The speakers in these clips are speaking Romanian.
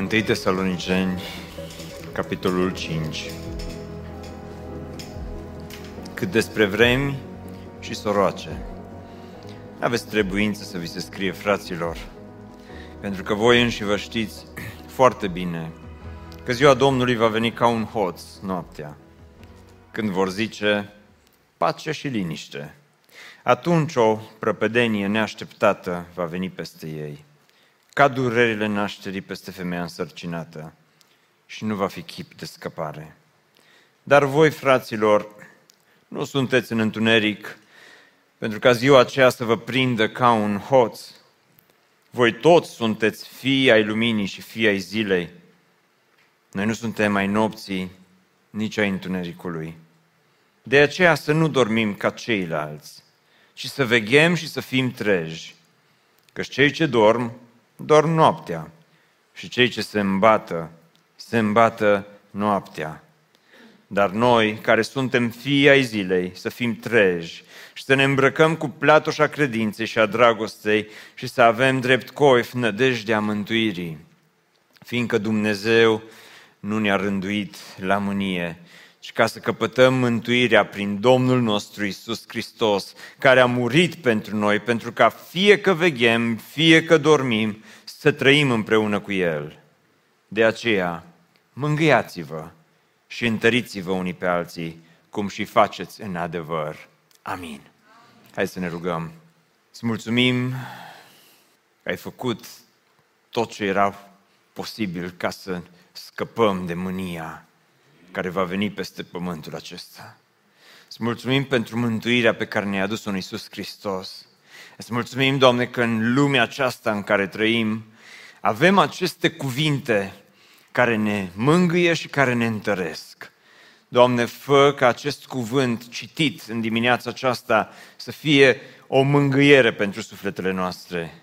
1 Tesaloniceni, capitolul 5 Cât despre vremi și soroace, aveți trebuință să vi se scrie fraților, pentru că voi înși vă știți foarte bine că ziua Domnului va veni ca un hoț noaptea, când vor zice pace și liniște. Atunci o prăpădenie neașteptată va veni peste ei – ca durerile nașterii peste femeia însărcinată și nu va fi chip de scăpare. Dar voi, fraților, nu sunteți în întuneric pentru ca ziua aceea să vă prindă ca un hoț. Voi toți sunteți fii ai luminii și fii ai zilei. Noi nu suntem ai nopții, nici ai întunericului. De aceea să nu dormim ca ceilalți, ci să veghem și să fim treji. Că cei ce dorm dorm noaptea și cei ce se îmbată, se îmbată noaptea. Dar noi, care suntem fii ai zilei, să fim treji și să ne îmbrăcăm cu platoșa credinței și a dragostei și să avem drept coif nădejdea mântuirii, fiindcă Dumnezeu nu ne-a rânduit la mânie, ci ca să căpătăm mântuirea prin Domnul nostru Isus Hristos, care a murit pentru noi, pentru ca fie că veghem, fie că dormim, să trăim împreună cu El. De aceea, mângâiați-vă și întăriți-vă unii pe alții, cum și faceți în adevăr. Amin. Hai să ne rugăm. Îți mulțumim că ai făcut tot ce era posibil ca să scăpăm de mânia care va veni peste pământul acesta. Îți mulțumim pentru mântuirea pe care ne-a adus-o în Iisus Hristos. Îți mulțumim, Doamne, că în lumea aceasta în care trăim, avem aceste cuvinte care ne mângâie și care ne întăresc. Doamne, fă ca acest cuvânt citit în dimineața aceasta să fie o mângâiere pentru sufletele noastre.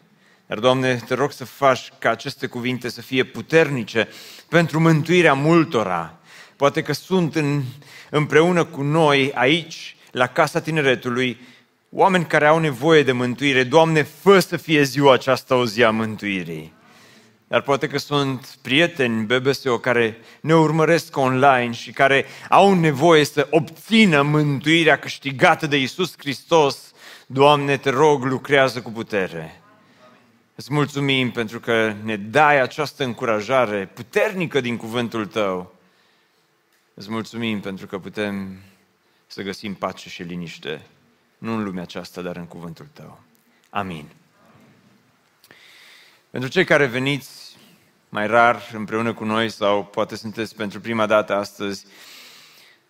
Iar, Doamne, te rog să faci ca aceste cuvinte să fie puternice pentru mântuirea multora. Poate că sunt în, împreună cu noi aici, la Casa Tineretului, oameni care au nevoie de mântuire. Doamne, fă să fie ziua aceasta o zi a mântuirii. Dar poate că sunt prieteni BBSO care ne urmăresc online și care au nevoie să obțină mântuirea câștigată de Isus Hristos. Doamne, te rog, lucrează cu putere. Îți mulțumim pentru că ne dai această încurajare puternică din cuvântul Tău. Îți mulțumim pentru că putem să găsim pace și liniște, nu în lumea aceasta, dar în cuvântul Tău. Amin. Pentru cei care veniți mai rar împreună cu noi sau poate sunteți pentru prima dată astăzi,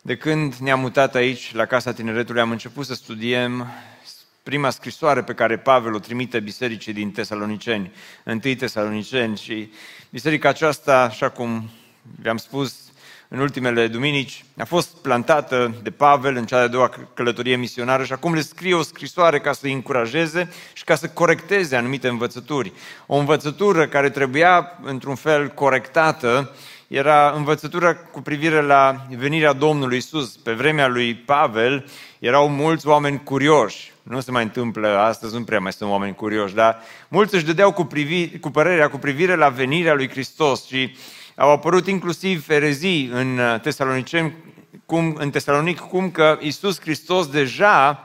de când ne-am mutat aici, la Casa Tineretului, am început să studiem prima scrisoare pe care Pavel o trimite bisericii din Tesaloniceni, întâi Tesaloniceni și biserica aceasta, așa cum vi-am spus, în ultimele duminici, a fost plantată de Pavel în cea de-a doua călătorie misionară și acum le scrie o scrisoare ca să-i încurajeze și ca să corecteze anumite învățături. O învățătură care trebuia, într-un fel, corectată, era învățătura cu privire la venirea Domnului Isus. Pe vremea lui Pavel erau mulți oameni curioși. Nu se mai întâmplă astăzi, nu prea mai sunt oameni curioși, dar mulți își dădeau cu, privi, cu părerea cu privire la venirea lui Hristos și au apărut inclusiv erezii în uh, Tesaloniceni, cum, în Tesalonic, cum că Isus Hristos deja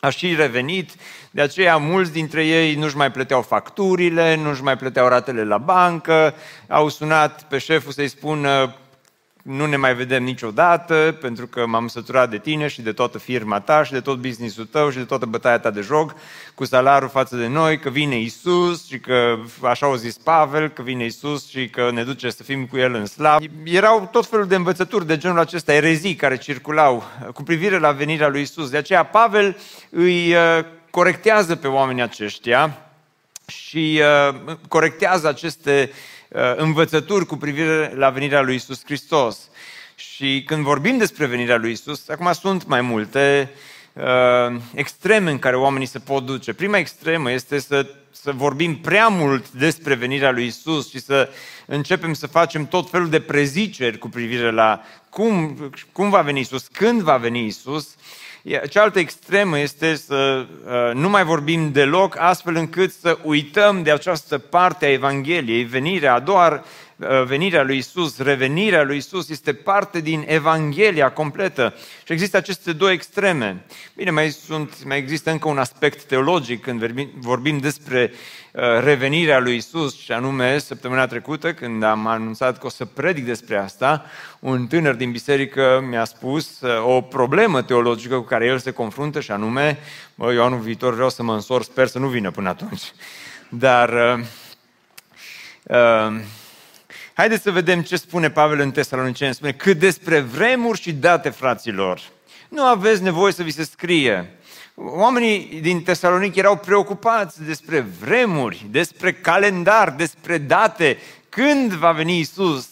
a și revenit, de aceea mulți dintre ei nu-și mai plăteau facturile, nu-și mai plăteau ratele la bancă, au sunat pe șeful să-i spună nu ne mai vedem niciodată pentru că m-am săturat de tine și de toată firma ta și de tot businessul tău și de toată bătaia ta de joc cu salariul față de noi, că vine Isus și că așa au zis Pavel, că vine Isus și că ne duce să fim cu El în slav. Erau tot felul de învățături de genul acesta, erezii care circulau cu privire la venirea lui Isus. De aceea Pavel îi uh, corectează pe oamenii aceștia și uh, corectează aceste învățături cu privire la venirea lui Isus Hristos. Și când vorbim despre venirea lui Isus, acum sunt mai multe uh, extreme în care oamenii se pot duce. Prima extremă este să, să vorbim prea mult despre venirea lui Isus și să începem să facem tot felul de preziceri cu privire la cum, cum va veni Isus, când va veni Isus. Cealaltă extremă este să uh, nu mai vorbim deloc, astfel încât să uităm de această parte a Evangheliei, venirea, a doua Uh, venirea lui Isus, revenirea lui Isus este parte din Evanghelia completă. Și există aceste două extreme. Bine, mai, sunt, mai există încă un aspect teologic când vorbim, vorbim despre uh, revenirea lui Isus, și anume săptămâna trecută, când am anunțat că o să predic despre asta, un tânăr din biserică mi-a spus uh, o problemă teologică cu care el se confruntă, și anume, bă, eu anul viitor vreau să mă însor, sper să nu vină până atunci. Dar uh, uh, Haideți să vedem ce spune Pavel în Tesaloniceni. Spune, cât despre vremuri și date, fraților, nu aveți nevoie să vi se scrie. Oamenii din Tesalonic erau preocupați despre vremuri, despre calendar, despre date, când va veni Isus.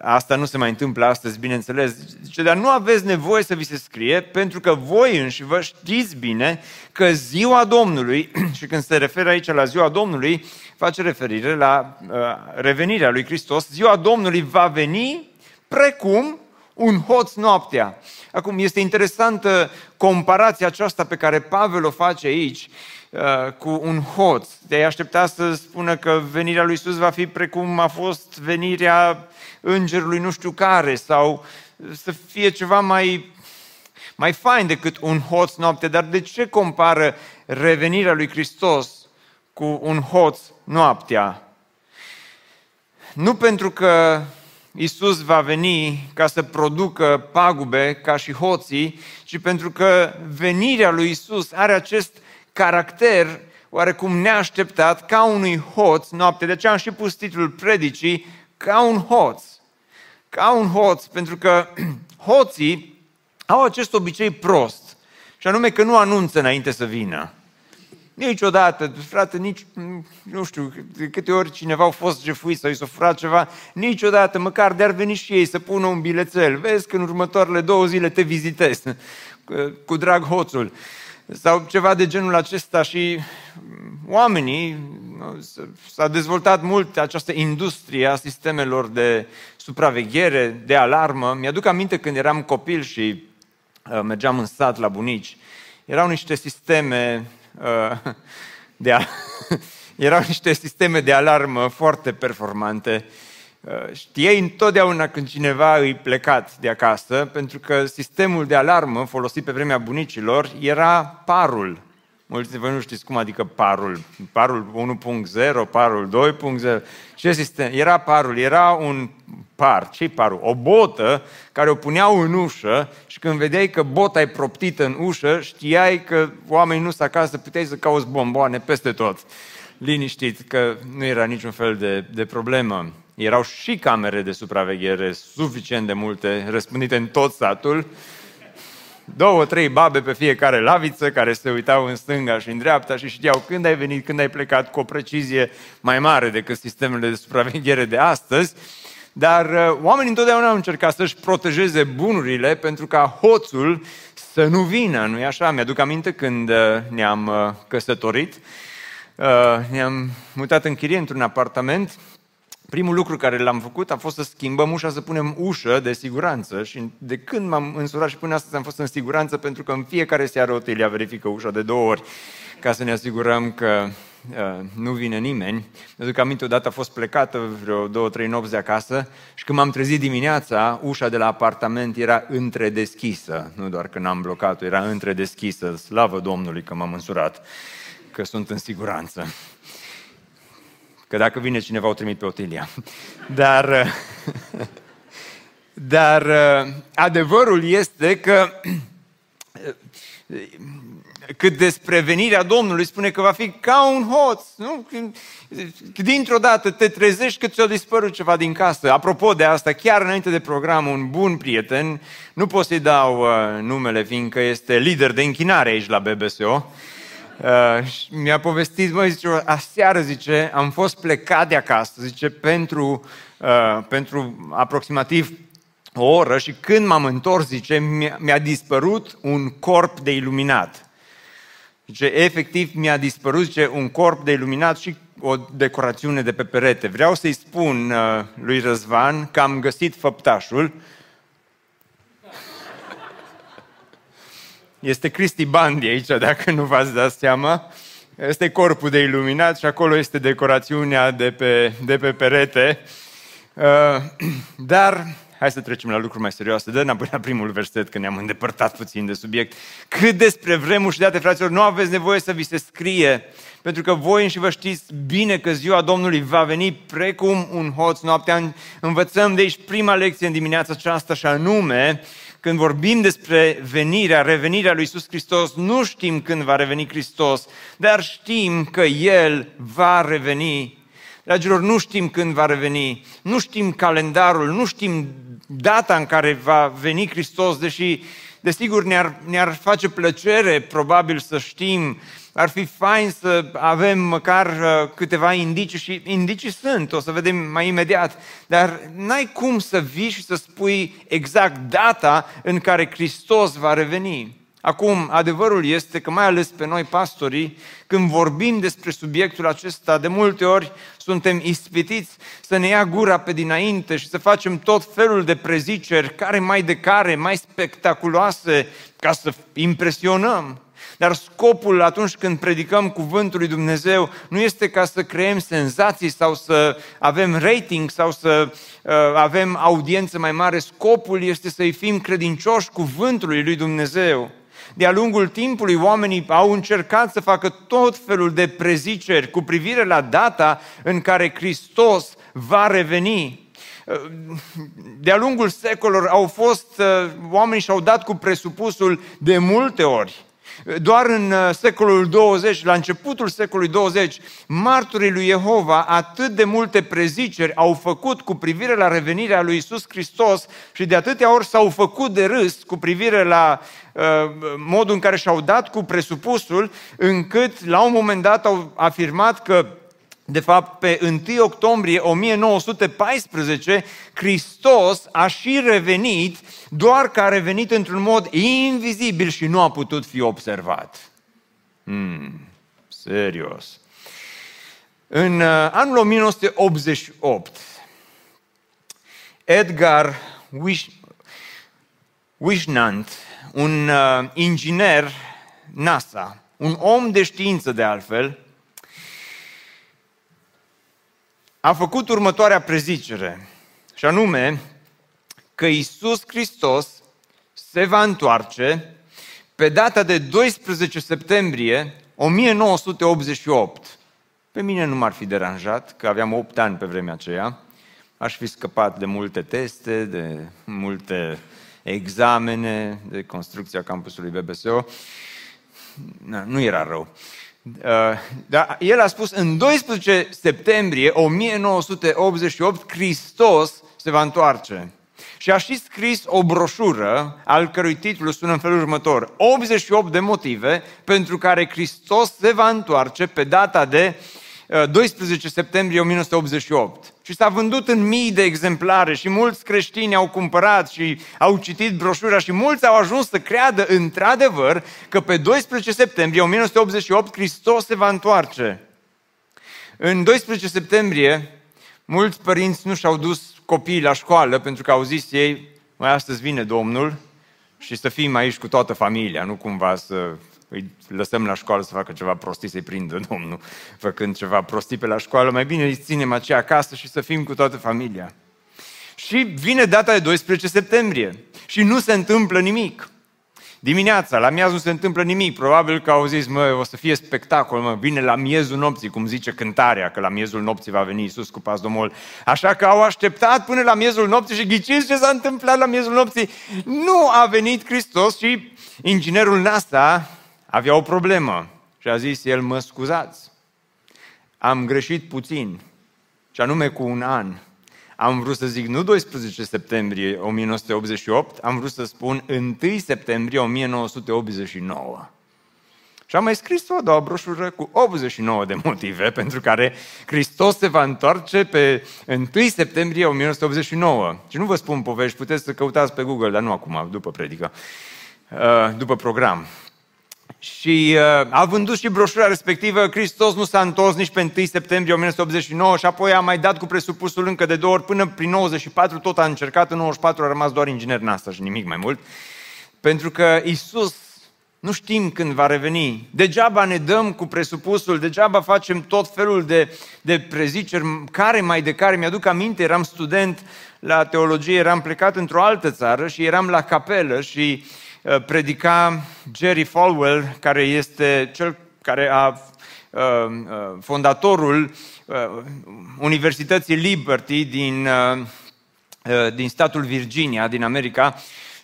Asta nu se mai întâmplă astăzi, bineînțeles. Zice, dar nu aveți nevoie să vi se scrie, pentru că voi înși vă știți bine că ziua Domnului, și când se referă aici la ziua Domnului, face referire la uh, revenirea lui Hristos, ziua Domnului va veni precum un hoț noaptea. Acum, este interesantă comparația aceasta pe care Pavel o face aici uh, cu un hoț. Te-ai aștepta să spună că venirea lui Isus va fi precum a fost venirea îngerului nu știu care sau să fie ceva mai, mai fain decât un hoț noapte. Dar de ce compară revenirea lui Hristos cu un hoț noaptea. Nu pentru că Isus va veni ca să producă pagube ca și hoții, ci pentru că venirea lui Isus are acest caracter oarecum neașteptat, ca unui hoț noapte. De aceea am și pus titlul predicii, ca un hoț. Ca un hoț, pentru că hoții au acest obicei prost, și anume că nu anunță înainte să vină. Niciodată, frate, nici, nu știu, de câte ori cineva a fost jefuit sau i s-a furat ceva, niciodată, măcar de-ar veni și ei să pună un bilețel. Vezi că în următoarele două zile te vizitez cu drag hoțul. Sau ceva de genul acesta și oamenii, s-a dezvoltat mult această industrie a sistemelor de supraveghere, de alarmă. Mi-aduc aminte când eram copil și uh, mergeam în sat la bunici, erau niște sisteme Uh, de a, erau niște sisteme de alarmă foarte performante. Uh, știai întotdeauna când cineva îi plecat de acasă, pentru că sistemul de alarmă folosit pe vremea bunicilor era parul. Mulți dintre voi nu știți cum adică parul. Parul 1.0, parul 2.0. Ce sistem? Era parul, era un par. ce parul? O botă care o puneau în ușă și când vedeai că bota e proptită în ușă, știai că oamenii nu sunt acasă, puteai să cauți bomboane peste tot. Liniștit că nu era niciun fel de, de problemă. Erau și camere de supraveghere suficient de multe, răspândite în tot satul, două, trei babe pe fiecare laviță care se uitau în stânga și în dreapta și știau când ai venit, când ai plecat cu o precizie mai mare decât sistemele de supraveghere de astăzi. Dar uh, oamenii întotdeauna au încercat să-și protejeze bunurile pentru ca hoțul să nu vină, nu-i așa? Mi-aduc aminte când uh, ne-am uh, căsătorit, ne-am mutat în chirie într-un apartament primul lucru care l-am făcut a fost să schimbăm ușa, să punem ușă de siguranță și de când m-am însurat și până astăzi am fost în siguranță pentru că în fiecare seară Otelia verifică ușa de două ori ca să ne asigurăm că uh, nu vine nimeni. Mă duc aminte, odată a fost plecată vreo două, trei nopți de acasă și când m-am trezit dimineața, ușa de la apartament era întredeschisă. Nu doar că n-am blocat-o, era întredeschisă. Slavă Domnului că m-am însurat, că sunt în siguranță. Că dacă vine cineva, o trimit pe Otilia. Dar, dar adevărul este că cât despre venirea Domnului spune că va fi ca un hoț. Nu? Dintr-o dată te trezești că ți-a dispărut ceva din casă. Apropo de asta, chiar înainte de program, un bun prieten, nu pot să-i dau uh, numele fiindcă este lider de închinare aici la BBSO, Uh, mi-a povestit, măi, zice, aseară, zice, am fost plecat de acasă, zice, pentru, uh, pentru aproximativ o oră și când m-am întors, zice, mi-a, mi-a dispărut un corp de iluminat. Zice, efectiv mi-a dispărut, zice, un corp de iluminat și o decorațiune de pe perete. Vreau să-i spun uh, lui Răzvan că am găsit făptașul. Este Cristi Bandi aici, dacă nu v-ați dat seama. Este corpul de iluminat și acolo este decorațiunea de pe, de pe perete. Uh, dar hai să trecem la lucruri mai serioase. Dă înapoi la primul verset, că ne-am îndepărtat puțin de subiect. Cât despre vremuri și date, fraților, nu aveți nevoie să vi se scrie, pentru că voi și vă știți bine că ziua Domnului va veni precum un hoț noaptea. Învățăm de aici prima lecție în dimineața aceasta și anume, când vorbim despre venirea, revenirea lui Iisus Hristos, nu știm când va reveni Hristos, dar știm că El va reveni. Dragilor, nu știm când va reveni, nu știm calendarul, nu știm data în care va veni Hristos, deși, desigur, ne-ar, ne-ar face plăcere probabil să știm, ar fi fain să avem măcar uh, câteva indicii și indicii sunt, o să vedem mai imediat, dar n-ai cum să vii și să spui exact data în care Hristos va reveni. Acum, adevărul este că mai ales pe noi pastorii, când vorbim despre subiectul acesta, de multe ori suntem ispitiți să ne ia gura pe dinainte și să facem tot felul de preziceri, care mai de care, mai spectaculoase, ca să impresionăm. Dar scopul atunci când predicăm cuvântul lui Dumnezeu nu este ca să creăm senzații sau să avem rating sau să uh, avem audiență mai mare. Scopul este să-i fim credincioși cuvântului lui Dumnezeu de-a lungul timpului oamenii au încercat să facă tot felul de preziceri cu privire la data în care Hristos va reveni. De-a lungul secolor au fost, oamenii și-au dat cu presupusul de multe ori doar în uh, secolul 20, la începutul secolului 20, marturii lui Jehova atât de multe preziceri au făcut cu privire la revenirea lui Isus Hristos și de atâtea ori s-au făcut de râs cu privire la uh, modul în care și-au dat cu presupusul, încât la un moment dat au afirmat că de fapt, pe 1 octombrie 1914, Hristos a și revenit, doar că a revenit într-un mod invizibil și nu a putut fi observat. Hmm, serios. În uh, anul 1988, Edgar Wishnant, un uh, inginer NASA, un om de știință de altfel, a făcut următoarea prezicere, și anume că Isus Hristos se va întoarce pe data de 12 septembrie 1988. Pe mine nu m-ar fi deranjat, că aveam 8 ani pe vremea aceea. Aș fi scăpat de multe teste, de multe examene, de construcția campusului BBSO. Nu era rău. Uh, da, el a spus în 12 septembrie 1988 Hristos se va întoarce. Și a și scris o broșură al cărui titlu sună în felul următor 88 de motive pentru care Hristos se va întoarce pe data de 12 uh, septembrie 1988. Și s-a vândut în mii de exemplare și mulți creștini au cumpărat și au citit broșura și mulți au ajuns să creadă într-adevăr că pe 12 septembrie 1988 Hristos se va întoarce. În 12 septembrie, mulți părinți nu și-au dus copiii la școală pentru că au zis ei, mai astăzi vine Domnul și să fim aici cu toată familia, nu cumva să îi lăsăm la școală să facă ceva prostii, să-i prindă Domnul făcând ceva prostii pe la școală, mai bine îi ținem aceea acasă și să fim cu toată familia. Și vine data de 12 septembrie și nu se întâmplă nimic. Dimineața, la miez nu se întâmplă nimic. Probabil că au zis, mă, o să fie spectacol, mă, vine la miezul nopții, cum zice cântarea, că la miezul nopții va veni Iisus cu pas domol. Așa că au așteptat până la miezul nopții și ghiciți ce s-a întâmplat la miezul nopții. Nu a venit Hristos și inginerul NASA avea o problemă și a zis el, mă scuzați, am greșit puțin, și anume cu un an. Am vrut să zic nu 12 septembrie 1988, am vrut să spun 1 septembrie 1989. Și am mai scris o doua broșură cu 89 de motive pentru care Hristos se va întoarce pe 1 septembrie 1989. Și nu vă spun povești, puteți să căutați pe Google, dar nu acum, după predică, uh, după program. Și uh, a vândut și broșura respectivă, Hristos nu s-a întors nici pe 1 septembrie 1989 și apoi a mai dat cu presupusul încă de două ori, până prin 94 tot a încercat, în 94 a rămas doar inginer NASA și nimic mai mult. Pentru că Isus nu știm când va reveni. Degeaba ne dăm cu presupusul, degeaba facem tot felul de, de preziceri, care mai de care. Mi-aduc aminte, eram student la teologie, eram plecat într-o altă țară și eram la capelă și uh, predica Jerry Falwell, care este cel care a uh, uh, fondatorul uh, Universității Liberty din, uh, uh, din statul Virginia, din America,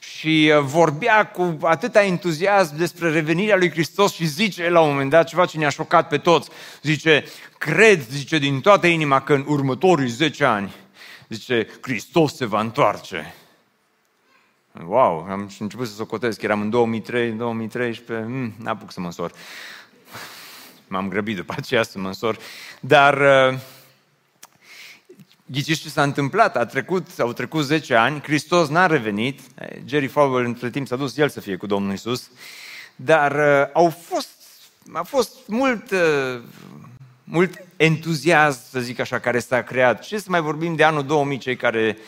și uh, vorbea cu atâta entuziasm despre revenirea lui Hristos și zice la un moment dat ceva ce ne-a șocat pe toți. Zice, cred, zice din toată inima că în următorii 10 ani, zice, Hristos se va întoarce. Wow, am început să socotesc, eram în 2003, 2013, hmm, n-apuc să măsor. M-am grăbit după aceea să măsor, dar uh, Ghiciți ce s-a întâmplat? A trecut, au trecut 10 ani, Hristos n-a revenit, Jerry Falwell între timp s-a dus el să fie cu Domnul Isus, dar uh, au fost, a fost mult, uh, mult entuziasm, să zic așa, care s-a creat. Ce să mai vorbim de anul 2000, cei care uh,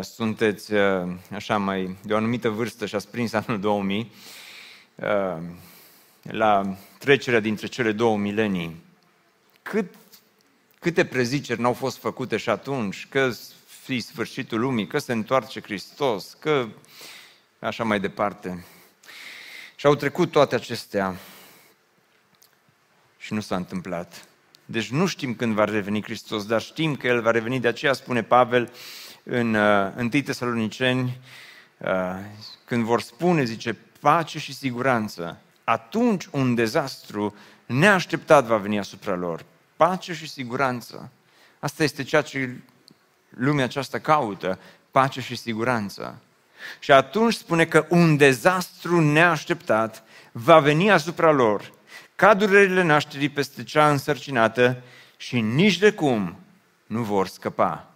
sunteți uh, așa mai de o anumită vârstă și ați prins anul 2000, uh, la trecerea dintre cele două milenii. Cât Câte preziceri n-au fost făcute și atunci, că fi sfârșitul lumii, că se întoarce Hristos, că așa mai departe. Și au trecut toate acestea și nu s-a întâmplat. Deci nu știm când va reveni Hristos, dar știm că El va reveni. De aceea spune Pavel în uh, 1 Tesaloniceni, uh, când vor spune, zice, pace și siguranță, atunci un dezastru neașteptat va veni asupra lor pace și siguranță. Asta este ceea ce lumea aceasta caută, pace și siguranță. Și atunci spune că un dezastru neașteptat va veni asupra lor, ca durerile nașterii peste cea însărcinată și nici de cum nu vor scăpa.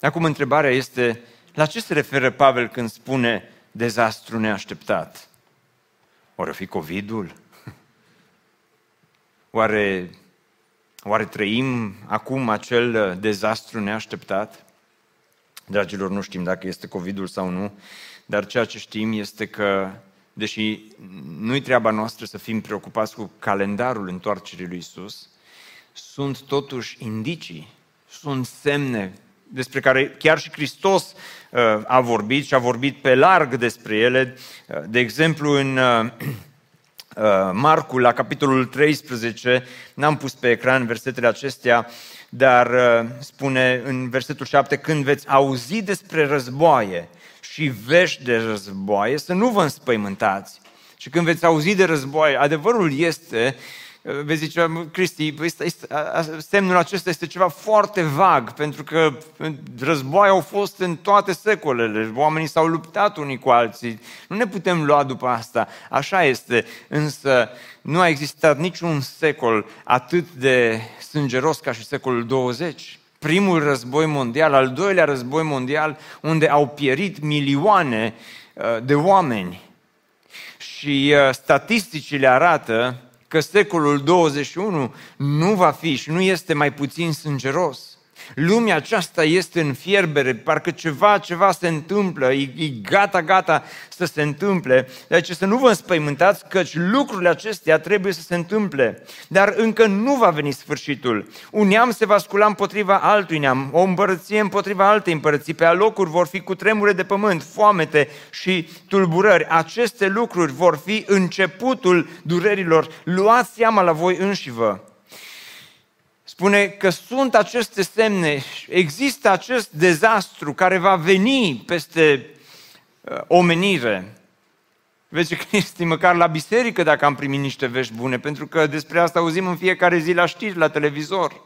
Acum întrebarea este, la ce se referă Pavel când spune dezastru neașteptat? Oare fi COVID-ul? Oare Oare trăim acum acel uh, dezastru neașteptat? Dragilor, nu știm dacă este COVID-ul sau nu, dar ceea ce știm este că, deși nu-i treaba noastră să fim preocupați cu calendarul întoarcerii lui Isus, sunt totuși indicii, sunt semne despre care chiar și Hristos uh, a vorbit și a vorbit pe larg despre ele. Uh, de exemplu, în Uh, Marcu, la capitolul 13, n-am pus pe ecran versetele acestea, dar uh, spune în versetul 7, când veți auzi despre războaie și vești de războaie, să nu vă înspăimântați. Și când veți auzi de războaie, adevărul este Vezi zice, Cristi, este, este, semnul acesta este ceva foarte vag, pentru că război au fost în toate secolele, oamenii s-au luptat unii cu alții, nu ne putem lua după asta, așa este, însă nu a existat niciun secol atât de sângeros ca și secolul 20 primul război mondial, al doilea război mondial, unde au pierit milioane uh, de oameni. Și uh, statisticile arată că secolul 21 nu va fi și nu este mai puțin sângeros. Lumea aceasta este în fierbere, parcă ceva, ceva se întâmplă, e, e gata, gata să se întâmple. Deci să nu vă înspăimântați, căci lucrurile acestea trebuie să se întâmple. Dar încă nu va veni sfârșitul. Un neam se va scula împotriva altui neam, o împărăție împotriva altei împărății. Pe alocuri vor fi cu tremure de pământ, foamete și tulburări. Aceste lucruri vor fi începutul durerilor. Luați seama la voi înșivă spune că sunt aceste semne, există acest dezastru care va veni peste uh, omenire. Vezi că este măcar la biserică dacă am primit niște vești bune, pentru că despre asta auzim în fiecare zi la știri, la televizor.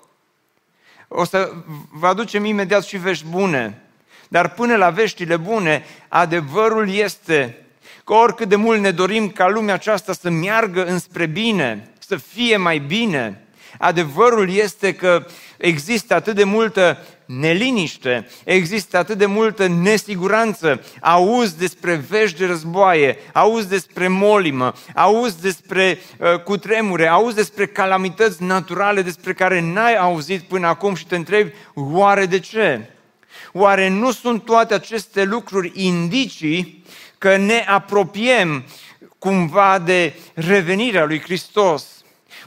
O să vă aducem imediat și vești bune. Dar până la veștile bune, adevărul este că oricât de mult ne dorim ca lumea aceasta să meargă înspre bine, să fie mai bine, adevărul este că există atât de multă neliniște, există atât de multă nesiguranță, auzi despre vești de războaie, auzi despre molimă, auzi despre uh, cutremure, auzi despre calamități naturale despre care n-ai auzit până acum și te întrebi, oare de ce? Oare nu sunt toate aceste lucruri indicii că ne apropiem cumva de revenirea lui Hristos?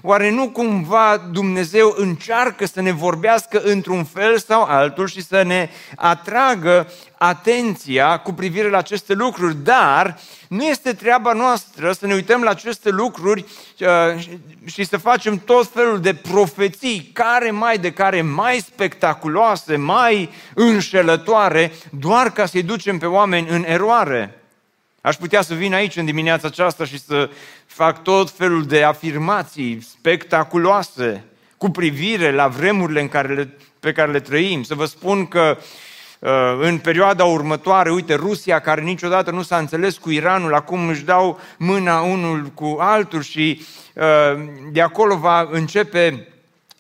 Oare nu cumva Dumnezeu încearcă să ne vorbească într-un fel sau altul și să ne atragă atenția cu privire la aceste lucruri, dar nu este treaba noastră să ne uităm la aceste lucruri uh, și să facem tot felul de profeții, care mai de care mai spectaculoase, mai înșelătoare, doar ca să-i ducem pe oameni în eroare. Aș putea să vin aici în dimineața aceasta și să fac tot felul de afirmații spectaculoase cu privire la vremurile în care le, pe care le trăim. Să vă spun că uh, în perioada următoare, uite, Rusia, care niciodată nu s-a înțeles cu Iranul, acum își dau mâna unul cu altul și uh, de acolo va începe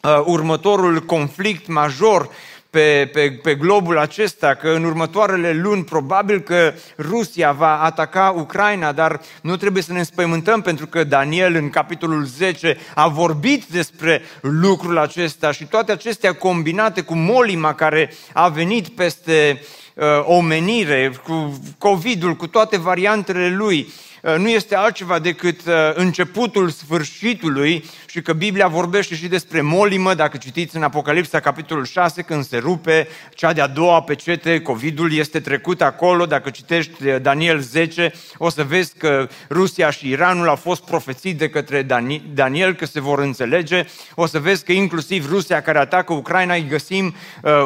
uh, următorul conflict major pe, pe, pe globul acesta, că în următoarele luni probabil că Rusia va ataca Ucraina, dar nu trebuie să ne înspăimântăm pentru că Daniel în capitolul 10 a vorbit despre lucrul acesta și toate acestea combinate cu molima care a venit peste uh, omenire, cu COVID-ul, cu toate variantele lui, Uh, nu este altceva decât uh, începutul sfârșitului și că Biblia vorbește și despre molimă, dacă citiți în Apocalipsa capitolul 6, când se rupe cea de-a doua pecete, COVID-ul este trecut acolo, dacă citești uh, Daniel 10, o să vezi că Rusia și Iranul au fost profețit de către Daniel că se vor înțelege, o să vezi că inclusiv Rusia care atacă Ucraina, îi găsim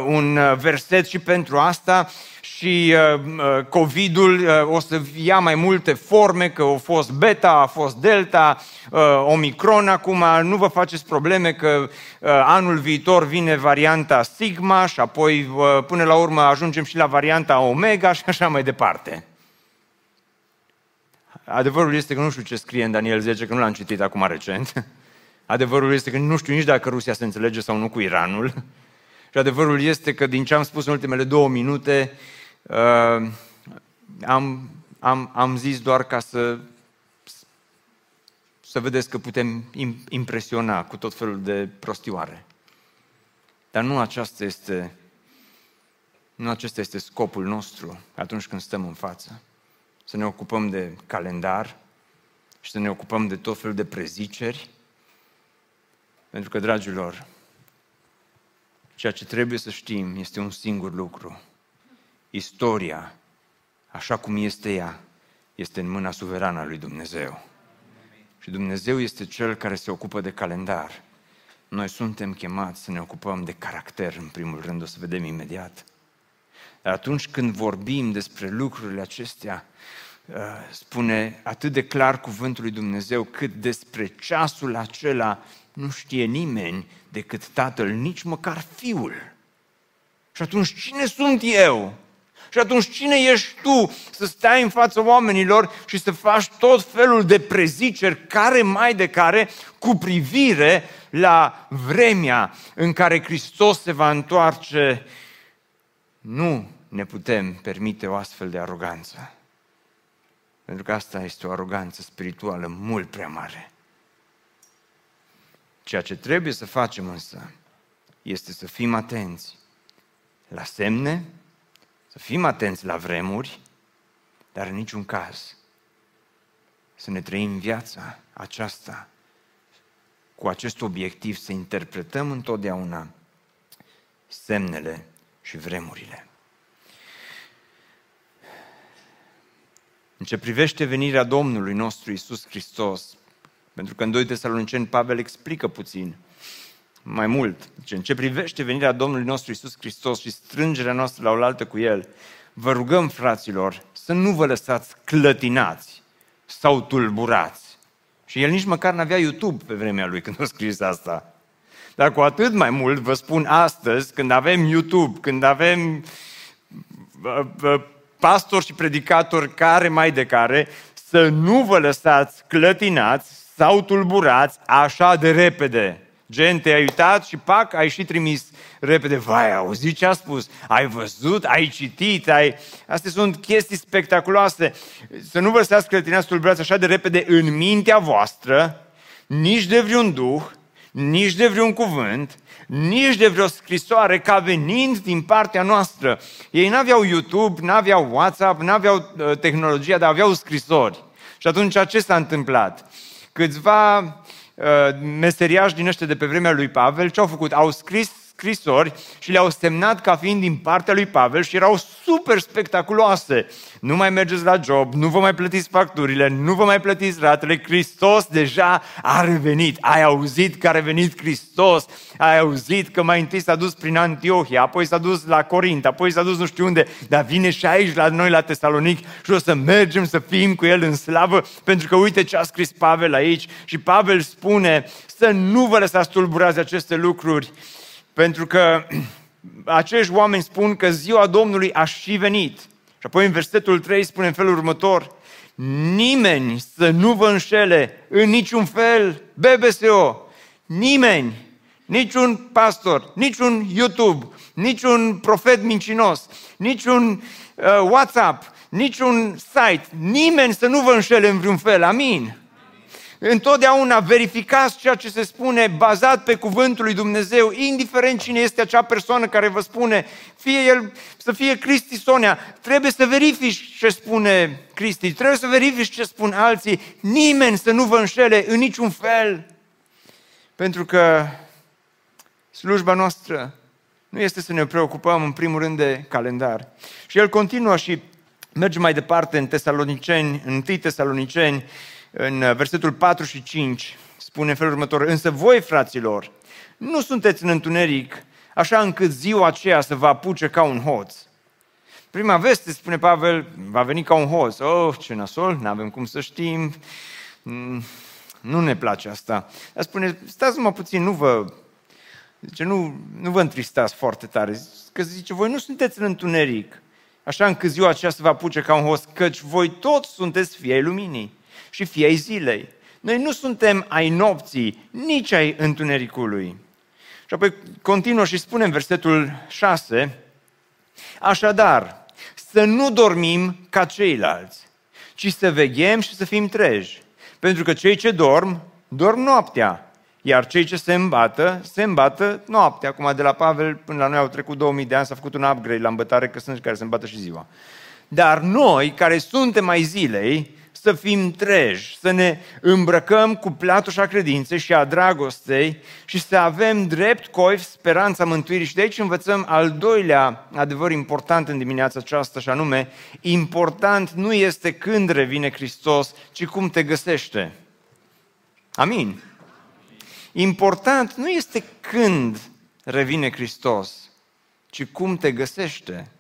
un verset și pentru asta, și uh, uh, COVID-ul uh, o să ia mai multe forme, că a fost beta, a fost delta, omicron acum, nu vă faceți probleme că anul viitor vine varianta sigma și apoi până la urmă ajungem și la varianta omega și așa mai departe. Adevărul este că nu știu ce scrie în Daniel 10, că nu l-am citit acum recent. Adevărul este că nu știu nici dacă Rusia se înțelege sau nu cu Iranul. Și adevărul este că din ce am spus în ultimele două minute, Uh, am, am, am zis doar ca să, să vedeți că putem impresiona cu tot felul de prostioare. Dar nu aceasta este, nu acesta este scopul nostru atunci când stăm în față. Să ne ocupăm de calendar și să ne ocupăm de tot felul de preziceri. Pentru că, dragilor, ceea ce trebuie să știm este un singur lucru istoria, așa cum este ea, este în mâna suverană a lui Dumnezeu. Și Dumnezeu este Cel care se ocupă de calendar. Noi suntem chemați să ne ocupăm de caracter, în primul rând, o să vedem imediat. Dar atunci când vorbim despre lucrurile acestea, uh, spune atât de clar cuvântul lui Dumnezeu, cât despre ceasul acela nu știe nimeni decât Tatăl, nici măcar Fiul. Și atunci cine sunt eu și atunci cine ești tu să stai în fața oamenilor și să faci tot felul de preziceri, care mai de care, cu privire la vremea în care Hristos se va întoarce? Nu ne putem permite o astfel de aroganță. Pentru că asta este o aroganță spirituală mult prea mare. Ceea ce trebuie să facem însă este să fim atenți la semne să fim atenți la vremuri, dar în niciun caz să ne trăim viața aceasta cu acest obiectiv să interpretăm întotdeauna semnele și vremurile. În ce privește venirea Domnului nostru Isus Hristos, pentru că în 2 Tesaloniceni Pavel explică puțin mai mult. Deci, în ce privește venirea Domnului nostru Isus Hristos și strângerea noastră la oaltă cu El, vă rugăm, fraților, să nu vă lăsați clătinați sau tulburați. Și el nici măcar n-avea YouTube pe vremea lui când a scris asta. Dar cu atât mai mult vă spun astăzi, când avem YouTube, când avem pastori și predicatori care mai de care, să nu vă lăsați clătinați sau tulburați așa de repede. Gen, te-ai uitat și pac, ai și trimis repede. Vai, auzi ce a spus? Ai văzut? Ai citit? Ai... Astea sunt chestii spectaculoase. Să nu vă lăsați clătinați tulburați așa de repede în mintea voastră, nici de vreun duh, nici de vreun cuvânt, nici de vreo scrisoare ca venind din partea noastră. Ei n-aveau YouTube, n-aveau WhatsApp, n-aveau uh, tehnologia, dar aveau scrisori. Și atunci ce s-a întâmplat? Câțiva uh, meseriași din ăștia de pe vremea lui Pavel, ce au făcut? Au scris scrisori și le-au semnat ca fiind din partea lui Pavel și erau super spectaculoase. Nu mai mergeți la job, nu vă mai plătiți facturile, nu vă mai plătiți ratele, Hristos deja a revenit. Ai auzit că a revenit Hristos, ai auzit că mai întâi s-a dus prin Antiohia, apoi s-a dus la Corint, apoi s-a dus nu știu unde, dar vine și aici la noi la Tesalonic și o să mergem să fim cu El în slavă, pentru că uite ce a scris Pavel aici și Pavel spune să nu vă lăsați tulburați aceste lucruri, pentru că acești oameni spun că ziua Domnului a și venit. Și apoi în versetul 3 spune în felul următor, nimeni să nu vă înșele în niciun fel, BBSO, nimeni, niciun pastor, niciun YouTube, niciun profet mincinos, niciun uh, WhatsApp, niciun site, nimeni să nu vă înșele în vreun fel, amin. Întotdeauna verificați ceea ce se spune bazat pe cuvântul lui Dumnezeu, indiferent cine este acea persoană care vă spune, fie el, să fie Cristi Sonia, trebuie să verifici ce spune Cristi, trebuie să verifici ce spun alții, nimeni să nu vă înșele în niciun fel. Pentru că slujba noastră nu este să ne preocupăm în primul rând de calendar. Și el continuă și merge mai departe în Tesaloniceni, în 1 Tesaloniceni, în versetul 4 și 5, spune în felul următor, însă voi, fraților, nu sunteți în întuneric, așa încât ziua aceea să vă apuce ca un hoț. Prima veste, spune Pavel, va veni ca un hoț. Oh, ce nasol, nu avem cum să știm, mm, nu ne place asta. Dar spune, stați numai puțin, nu vă, zice, nu, nu vă întristați foarte tare, că zice, voi nu sunteți în întuneric, așa încât ziua aceea să vă apuce ca un hoț, căci voi toți sunteți fiei luminii și fii ai zilei. Noi nu suntem ai nopții, nici ai întunericului. Și apoi continuă și spune în versetul 6, Așadar, să nu dormim ca ceilalți, ci să veghem și să fim treji. Pentru că cei ce dorm, dorm noaptea, iar cei ce se îmbată, se îmbată noaptea. Acum de la Pavel până la noi au trecut 2000 de ani, s-a făcut un upgrade la îmbătare, că sunt care se îmbată și ziua. Dar noi, care suntem mai zilei, să fim treji, să ne îmbrăcăm cu platușa credinței și a dragostei și să avem drept coif speranța mântuirii. Și de aici învățăm al doilea adevăr important în dimineața aceasta, și anume, important nu este când revine Hristos, ci cum te găsește. Amin. Important nu este când revine Hristos, ci cum te găsește.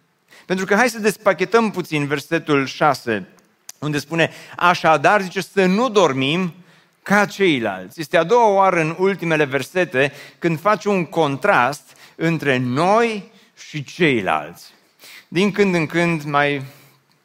Pentru că hai să despachetăm puțin versetul 6 unde spune, așadar, zice, să nu dormim ca ceilalți. Este a doua oară în ultimele versete când face un contrast între noi și ceilalți. Din când în când mai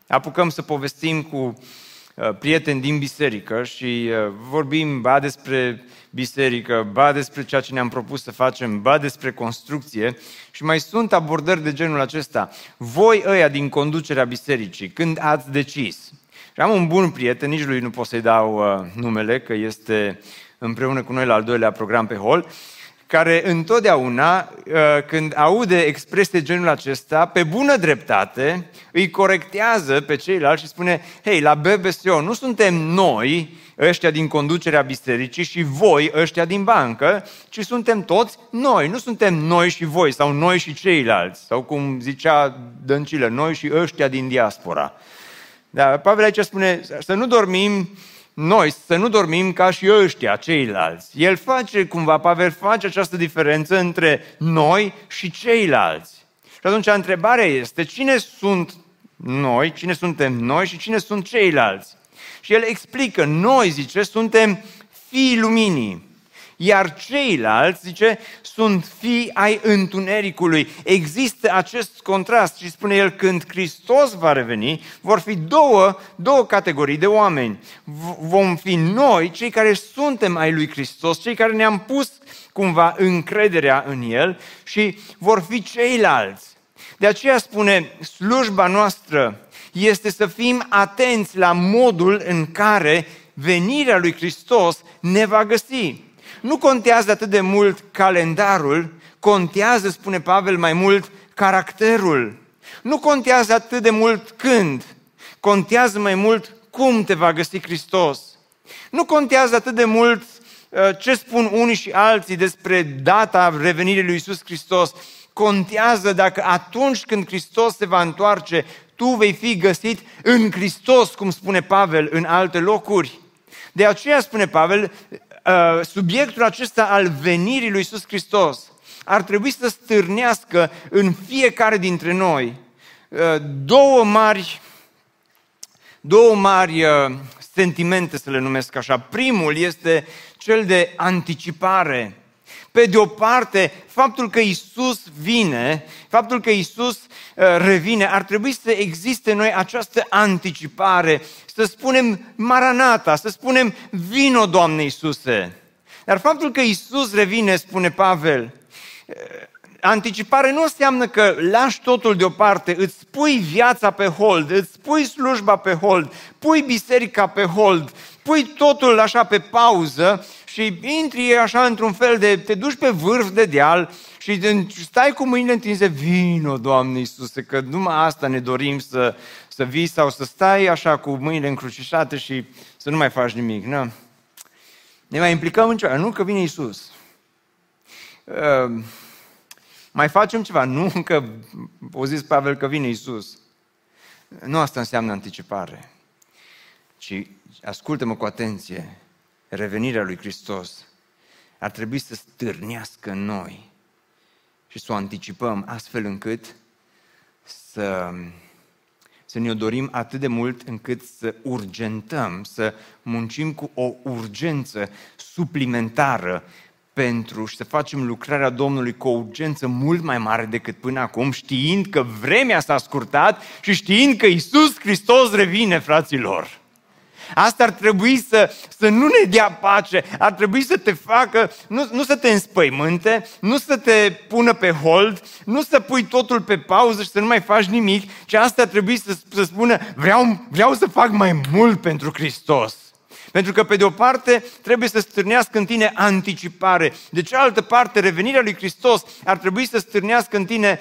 apucăm să povestim cu uh, prieteni din biserică și uh, vorbim ba despre biserică, ba despre ceea ce ne-am propus să facem, ba despre construcție și mai sunt abordări de genul acesta. Voi ăia din conducerea bisericii, când ați decis și am un bun prieten, nici lui nu pot să-i dau uh, numele, că este împreună cu noi la al doilea program pe hol, care întotdeauna, uh, când aude expresie genul acesta, pe bună dreptate, îi corectează pe ceilalți și spune, hei, la BBSO nu suntem noi, ăștia din conducerea bisericii și voi, ăștia din bancă, ci suntem toți noi. Nu suntem noi și voi sau noi și ceilalți, sau cum zicea Dăncilă, noi și ăștia din diaspora. Da, Pavel aici spune să nu dormim noi, să nu dormim ca și ăștia, ceilalți. El face, cumva, Pavel face această diferență între noi și ceilalți. Și atunci întrebarea este, cine sunt noi, cine suntem noi și cine sunt ceilalți? Și el explică, noi, zice, suntem fii luminii. Iar ceilalți, zice, sunt fii ai întunericului. Există acest contrast și spune el, când Hristos va reveni, vor fi două, două categorii de oameni. Vom fi noi, cei care suntem ai lui Hristos, cei care ne-am pus cumva încrederea în El și vor fi ceilalți. De aceea spune, slujba noastră este să fim atenți la modul în care venirea lui Hristos ne va găsi. Nu contează atât de mult calendarul, contează, spune Pavel, mai mult caracterul. Nu contează atât de mult când, contează mai mult cum te va găsi Hristos. Nu contează atât de mult uh, ce spun unii și alții despre data revenirii lui Isus Hristos. Contează dacă atunci când Hristos se va întoarce, tu vei fi găsit în Hristos, cum spune Pavel în alte locuri. De aceea spune Pavel, uh, subiectul acesta al venirii lui Iisus Hristos ar trebui să stârnească în fiecare dintre noi uh, două mari, două mari uh, sentimente, să le numesc așa. Primul este cel de anticipare. Pe de o parte, faptul că Isus vine, faptul că Isus revine, ar trebui să existe în noi această anticipare, să spunem Maranata, să spunem vino, Doamne Iisuse. Dar faptul că Isus revine, spune Pavel, eh, anticipare nu înseamnă că lași totul deoparte, îți pui viața pe hold, îți pui slujba pe hold, pui biserica pe hold, pui totul așa pe pauză și intri așa într-un fel de, te duci pe vârf de deal și stai cu mâinile întinse, vino, Doamne Iisuse, că numai asta ne dorim să, să vii sau să stai așa cu mâinile încrucișate și să nu mai faci nimic. Nu? Ne mai implicăm în ceva. Nu că vine Iisus. Uh, mai facem ceva. Nu că o zis Pavel că vine Iisus. Nu asta înseamnă anticipare. Ci, ascultă-mă cu atenție, revenirea lui Hristos ar trebui să stârnească în noi și să o anticipăm astfel încât să, să ne-o dorim atât de mult încât să urgentăm, să muncim cu o urgență suplimentară pentru și să facem lucrarea Domnului cu o urgență mult mai mare decât până acum, știind că vremea s-a scurtat și știind că Isus Hristos revine, fraților. Asta ar trebui să, să nu ne dea pace, ar trebui să te facă, nu, nu să te înspăimânte, nu să te pună pe hold, nu să pui totul pe pauză și să nu mai faci nimic, ci asta ar trebui să, să spună, vreau, vreau să fac mai mult pentru Hristos. Pentru că, pe de o parte, trebuie să stârnească în tine anticipare. De cealaltă parte, revenirea lui Hristos ar trebui să stârnească în tine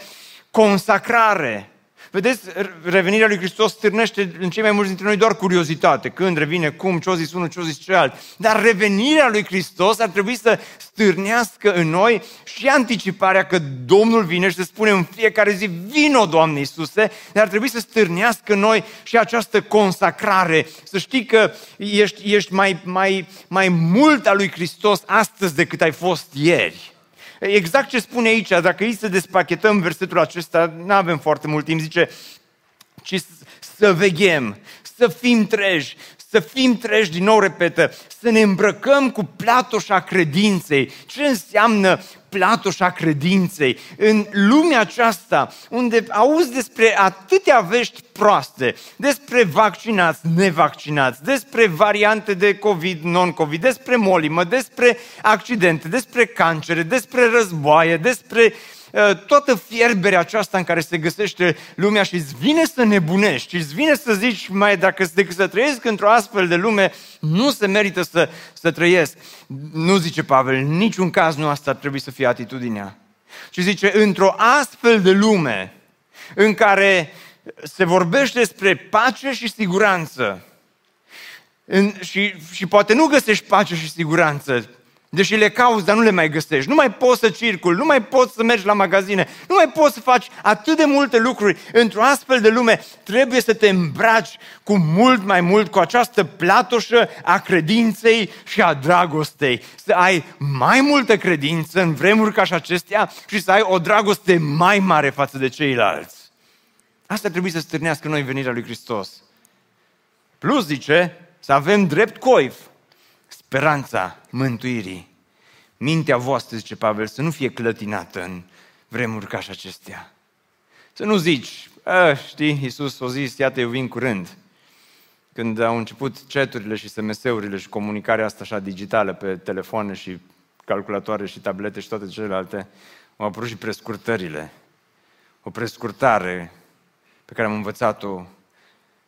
consacrare. Vedeți, revenirea lui Hristos stârnește în cei mai mulți dintre noi doar curiozitate. Când revine, cum, ce-o zis unul, ce-o zis celălalt. Dar revenirea lui Hristos ar trebui să stârnească în noi și anticiparea că Domnul vine și să spunem în fiecare zi, vino, Doamne Iisuse, dar ar trebui să stârnească în noi și această consacrare. Să știi că ești, ești mai, mai, mai mult a lui Hristos astăzi decât ai fost ieri. Exact ce spune aici, dacă îi să despachetăm versetul acesta, nu avem foarte mult timp, zice, ci să veghem, să fim treji, să fim treji, din nou repetă, să ne îmbrăcăm cu platoșa credinței. Ce înseamnă platoșa credinței? În lumea aceasta, unde auzi despre atâtea vești proaste, despre vaccinați, nevaccinați, despre variante de COVID, non-COVID, despre molimă, despre accidente, despre cancere, despre războaie, despre uh, Uh, toată fierberea aceasta în care se găsește lumea și îți vine să nebunești și îți vine să zici, mai dacă decât să trăiesc într-o astfel de lume, nu se merită să, să trăiesc. Nu zice Pavel, în niciun caz nu asta ar trebui să fie atitudinea. Și zice, într-o astfel de lume în care se vorbește despre pace și siguranță, în, și, și poate nu găsești pace și siguranță, Deși le cauți, dar nu le mai găsești. Nu mai poți să circuli, nu mai poți să mergi la magazine, nu mai poți să faci atât de multe lucruri. Într-o astfel de lume trebuie să te îmbraci cu mult mai mult cu această platoșă a credinței și a dragostei. Să ai mai multă credință în vremuri ca și acestea și să ai o dragoste mai mare față de ceilalți. Asta trebuie să stârnească noi venirea lui Hristos. Plus, zice, să avem drept coif speranța mântuirii mintea voastră, zice Pavel, să nu fie clătinată în vremuri ca și acestea. Să nu zici, a, știi, Iisus a zis, iată, eu vin curând. Când au început ceturile și SMS-urile și comunicarea asta așa digitală pe telefoane și calculatoare și tablete și toate celelalte, au apărut și prescurtările. O prescurtare pe care am învățat-o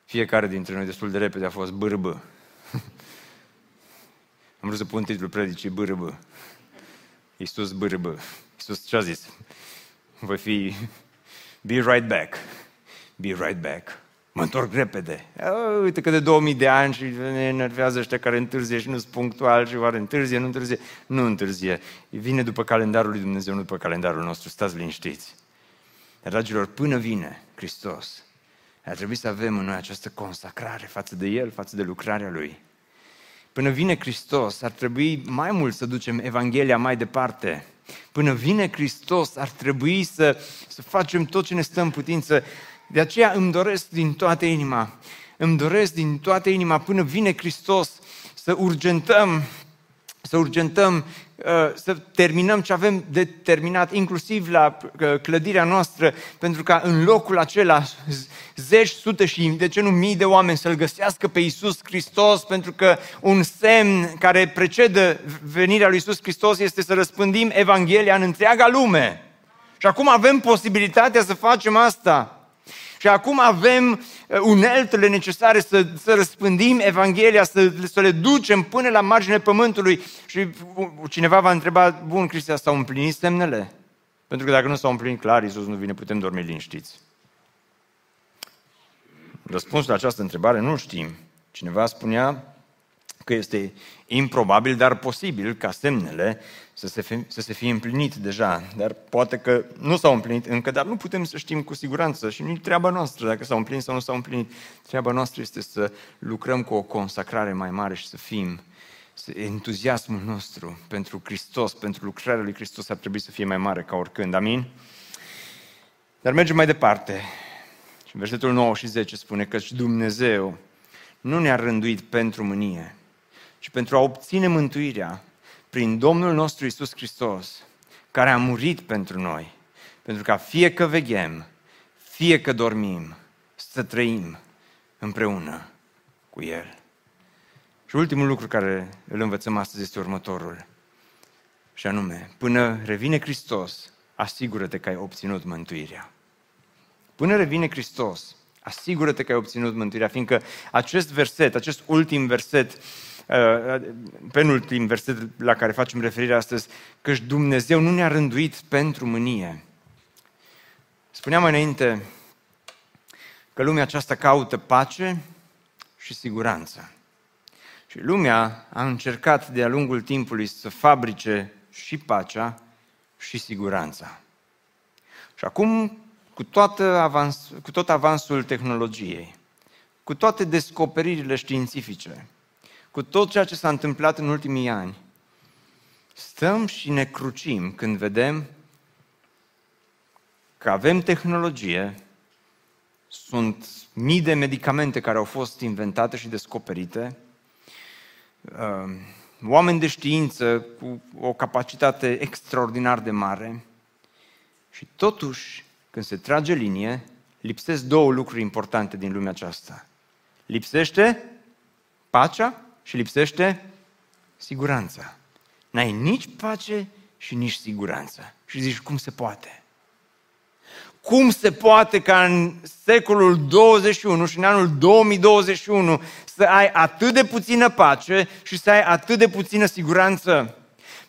fiecare dintre noi destul de repede a fost bârbă. Am vrut să pun titlul predicii bârbă. Iisus bârbă. Iisus ce a zis? Voi fi be right back. Be right back. Mă întorc repede. Uite că de 2000 de ani și ne enervează ăștia care întârzie și nu sunt punctual și oare întârzie, nu întârzie. Nu întârzie. Vine după calendarul lui Dumnezeu, nu după calendarul nostru. Stați liniștiți. Dar, dragilor, până vine Hristos, ar trebui să avem în noi această consacrare față de El, față de lucrarea Lui. Până vine Hristos, ar trebui mai mult să ducem Evanghelia mai departe. Până vine Hristos, ar trebui să, să facem tot ce ne stă în putință. De aceea îmi doresc din toată inima, îmi doresc din toată inima până vine Hristos să urgentăm să urgentăm, uh, să terminăm ce avem de terminat, inclusiv la uh, clădirea noastră, pentru ca în locul acela zeci, sute și de ce nu mii de oameni să-L găsească pe Iisus Hristos, pentru că un semn care precedă venirea lui Iisus Hristos este să răspândim Evanghelia în întreaga lume. Și acum avem posibilitatea să facem asta. Și acum avem uh, uneltele necesare să, să răspândim Evanghelia, să, să le ducem până la marginea pământului. Și cineva va întreba, bun, Cristian, s-au împlinit semnele? Pentru că dacă nu s-au împlinit clar, Iisus nu vine, putem dormi liniștiți. Răspunsul la această întrebare nu știm. Cineva spunea că este improbabil, dar posibil ca semnele să se, fie, să se fie împlinit deja. Dar poate că nu s-au împlinit încă, dar nu putem să știm cu siguranță și nu treaba noastră dacă s-au împlinit sau nu s-au împlinit. Treaba noastră este să lucrăm cu o consacrare mai mare și să fim să entuziasmul nostru pentru Hristos, pentru lucrarea lui Hristos ar trebui să fie mai mare ca oricând. Amin? Dar mergem mai departe. Și versetul 9 și 10 spune că Dumnezeu nu ne-a rânduit pentru mânie, ci pentru a obține mântuirea prin Domnul nostru Isus Hristos, care a murit pentru noi, pentru ca fie că veghem, fie că dormim, să trăim împreună cu El. Și ultimul lucru care îl învățăm astăzi este următorul. Și anume, până revine Hristos, asigură-te că ai obținut mântuirea. Până revine Hristos, asigură-te că ai obținut mântuirea, fiindcă acest verset, acest ultim verset, Uh, penultim verset la care facem referire astăzi, că Dumnezeu nu ne-a rânduit pentru mânie. Spuneam mai înainte că lumea aceasta caută pace și siguranță. Și lumea a încercat de-a lungul timpului să fabrice și pacea și siguranța. Și acum, cu, toată avans, cu tot avansul tehnologiei, cu toate descoperirile științifice, cu tot ceea ce s-a întâmplat în ultimii ani, stăm și ne crucim când vedem că avem tehnologie, sunt mii de medicamente care au fost inventate și descoperite, uh, oameni de știință cu o capacitate extraordinar de mare și totuși, când se trage linie, lipsesc două lucruri importante din lumea aceasta. Lipsește pacea și lipsește siguranța. N-ai nici pace și nici siguranță. Și zici, cum se poate? Cum se poate ca în secolul 21 și în anul 2021 să ai atât de puțină pace și să ai atât de puțină siguranță?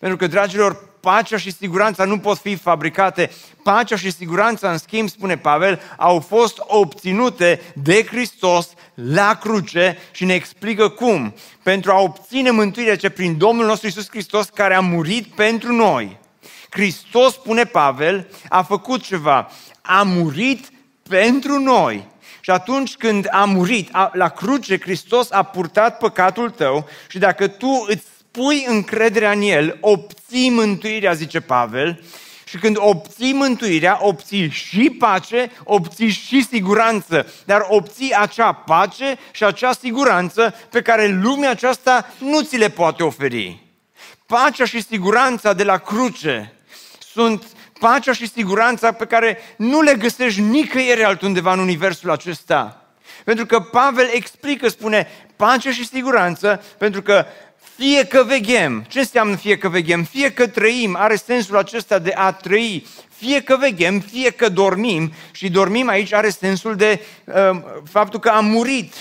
Pentru că, dragilor, pacea și siguranța nu pot fi fabricate. Pacea și siguranța, în schimb, spune Pavel, au fost obținute de Hristos la cruce și ne explică cum. Pentru a obține mântuirea ce prin Domnul nostru Isus Hristos care a murit pentru noi. Hristos, spune Pavel, a făcut ceva. A murit pentru noi. Și atunci când a murit, a, la cruce, Hristos a purtat păcatul tău și dacă tu îți pui încrederea în El, obții mântuirea, zice Pavel, și când obții mântuirea, obții și pace, obții și siguranță, dar obții acea pace și acea siguranță pe care lumea aceasta nu ți le poate oferi. pacea și siguranța de la cruce sunt pacea și siguranța pe care nu le găsești nicăieri altundeva în universul acesta. Pentru că Pavel explică, spune, pace și siguranță, pentru că fie că veghem, ce înseamnă fie că veghem? Fie că trăim, are sensul acesta de a trăi, fie că veghem, fie că dormim, și dormim aici are sensul de uh, faptul că am murit.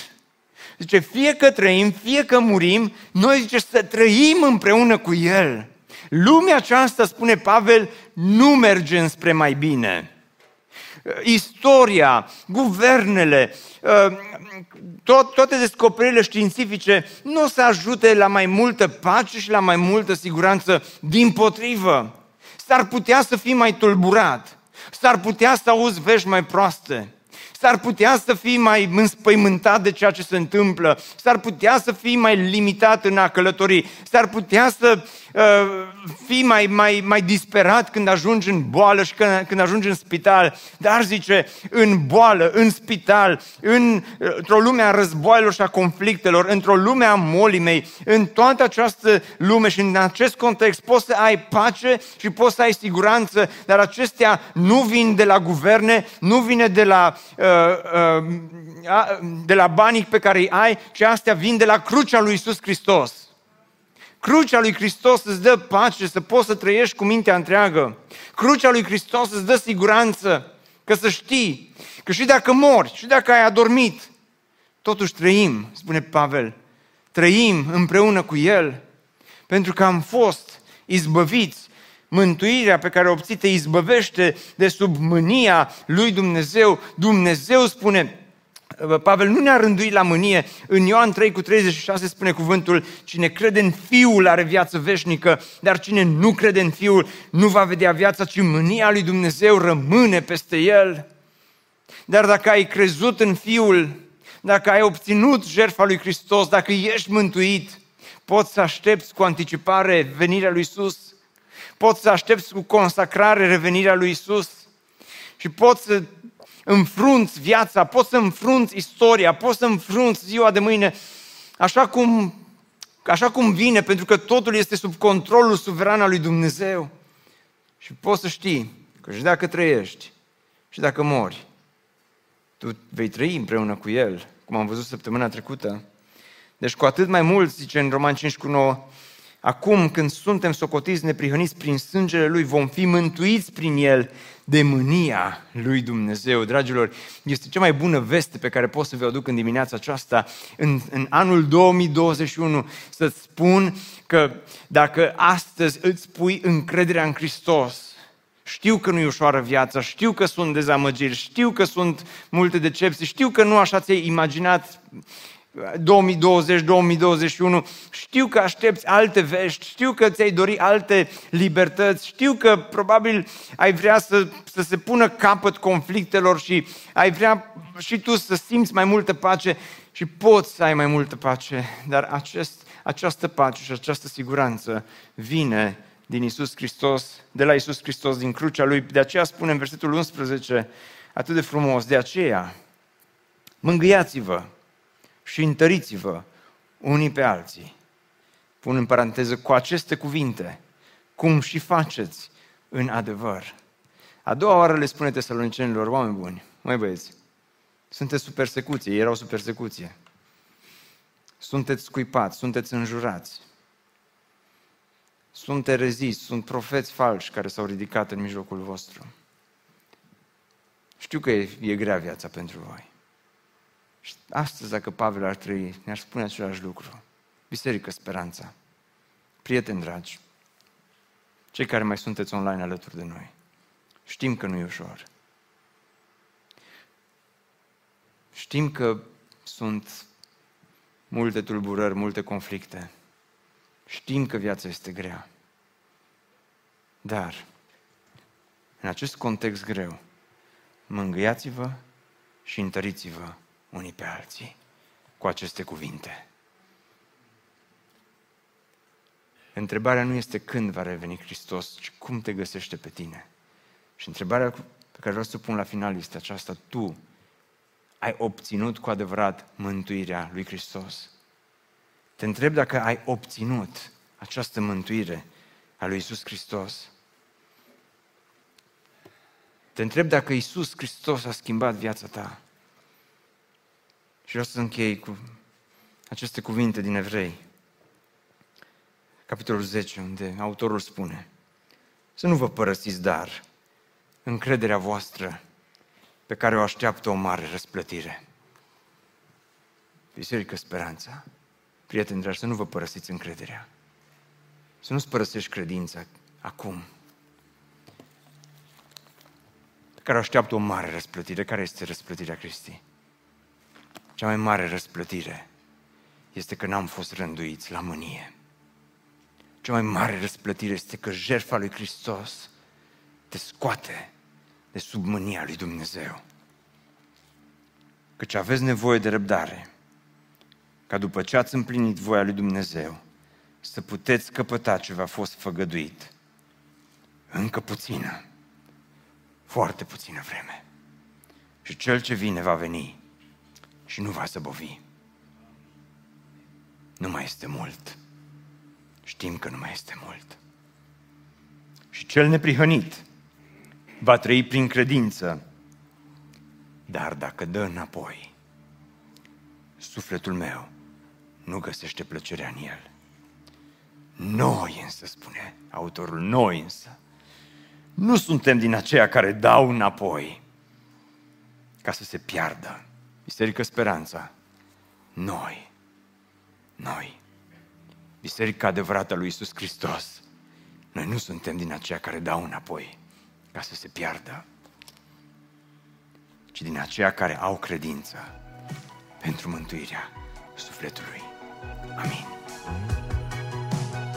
Zice, fie că trăim, fie că murim, noi zice să trăim împreună cu El. Lumea aceasta, spune Pavel, nu merge înspre mai bine. Istoria, guvernele, uh, tot, toate descoperirile științifice nu o să ajute la mai multă pace și la mai multă siguranță. Din potrivă, s-ar putea să fii mai tulburat, s-ar putea să auzi vești mai proaste, s-ar putea să fii mai înspăimântat de ceea ce se întâmplă, s-ar putea să fii mai limitat în a călători, s-ar putea să uh, fii mai, mai, mai disperat când ajungi în boală și când, când ajungi în spital. Dar zice, în boală, în spital, în, într-o lume a războaielor și a conflictelor, într-o lume a molimei, în toată această lume și în acest context poți să ai pace și poți să ai siguranță, dar acestea nu vin de la guverne, nu vine de la uh, Uh, uh, de la banii pe care îi ai, ci astea vin de la crucea lui Isus Hristos. Crucea lui Hristos îți dă pace, să poți să trăiești cu mintea întreagă. Crucea lui Hristos îți dă siguranță, că să știi că și dacă mori, și dacă ai adormit, totuși trăim, spune Pavel, trăim împreună cu El, pentru că am fost izbăviți Mântuirea pe care o obții te izbăvește de sub mânia lui Dumnezeu. Dumnezeu spune, Pavel nu ne-a rânduit la mânie. În Ioan 3 cu 36 spune cuvântul, cine crede în Fiul are viață veșnică, dar cine nu crede în Fiul nu va vedea viața, ci mânia lui Dumnezeu rămâne peste el. Dar dacă ai crezut în Fiul, dacă ai obținut jertfa lui Hristos, dacă ești mântuit, poți să aștepți cu anticipare venirea lui Isus poți să aștepți cu consacrare revenirea lui Isus și poți să înfrunți viața, poți să înfrunți istoria, poți să înfrunți ziua de mâine așa cum, așa cum vine, pentru că totul este sub controlul suveran al lui Dumnezeu. Și poți să știi că și dacă trăiești și dacă mori, tu vei trăi împreună cu El, cum am văzut săptămâna trecută. Deci cu atât mai mult, zice în Roman 5 cu 9, Acum, când suntem socotiți neprihăniți prin sângele Lui, vom fi mântuiți prin El de mânia Lui Dumnezeu. Dragilor, este cea mai bună veste pe care pot să vă aduc în dimineața aceasta, în, în anul 2021, să-ți spun că dacă astăzi îți pui încrederea în Hristos, știu că nu e ușoară viața, știu că sunt dezamăgiri, știu că sunt multe decepții, știu că nu așa ți-ai imaginat 2020-2021, știu că aștepți alte vești, știu că ți-ai dori alte libertăți, știu că probabil ai vrea să, să se pună capăt conflictelor și ai vrea și tu să simți mai multă pace și poți să ai mai multă pace, dar acest, această pace și această siguranță vine din Isus Hristos, de la Isus Hristos, din crucea Lui. De aceea spune în versetul 11, atât de frumos, de aceea, mângâiați-vă, și întăriți-vă unii pe alții. Pun în paranteză cu aceste cuvinte, cum și faceți în adevăr. A doua oară le spune tesalonicenilor, oameni buni, mai băieți, sunteți sub persecuție, erau sub persecuție. Sunteți scuipați, sunteți înjurați. Sunt ereziți, sunt profeți falși care s-au ridicat în mijlocul vostru. Știu că e, e grea viața pentru voi. Și astăzi, dacă Pavel ar trăi, ne-ar spune același lucru. Biserică Speranța. Prieteni dragi, cei care mai sunteți online alături de noi, știm că nu e ușor. Știm că sunt multe tulburări, multe conflicte. Știm că viața este grea. Dar, în acest context greu, mângâiați-vă și întăriți-vă unii pe alții cu aceste cuvinte. Întrebarea nu este când va reveni Hristos, ci cum te găsește pe tine. Și întrebarea pe care vreau să o pun la final este aceasta. Tu ai obținut cu adevărat mântuirea lui Hristos. Te întreb dacă ai obținut această mântuire a lui Isus Hristos. Te întreb dacă Isus Hristos a schimbat viața ta. Și vreau să închei cu aceste cuvinte din Evrei, capitolul 10, unde autorul spune să nu vă părăsiți dar încrederea voastră pe care o așteaptă o mare răsplătire. Biserică Speranța, prieteni dragi, să nu vă părăsiți încrederea. Să nu-ți părăsești credința acum. Pe care o așteaptă o mare răsplătire. Care este răsplătirea Cristi? Cea mai mare răsplătire este că n-am fost rânduiți la mânie. Cea mai mare răsplătire este că jertfa lui Hristos te scoate de sub mânia lui Dumnezeu. Căci aveți nevoie de răbdare, ca după ce ați împlinit voia lui Dumnezeu, să puteți căpăta ce v-a fost făgăduit. Încă puțină, foarte puțină vreme. Și cel ce vine va veni și nu va zăbovi. Nu mai este mult. Știm că nu mai este mult. Și cel neprihănit va trăi prin credință. Dar dacă dă înapoi, sufletul meu nu găsește plăcerea în el. Noi însă, spune autorul, noi însă, nu suntem din aceia care dau înapoi ca să se piardă. Biserică Speranța, noi, noi, Biserica adevărată lui Isus Hristos, noi nu suntem din aceia care dau înapoi ca să se piardă, ci din aceia care au credință pentru mântuirea sufletului. Amin.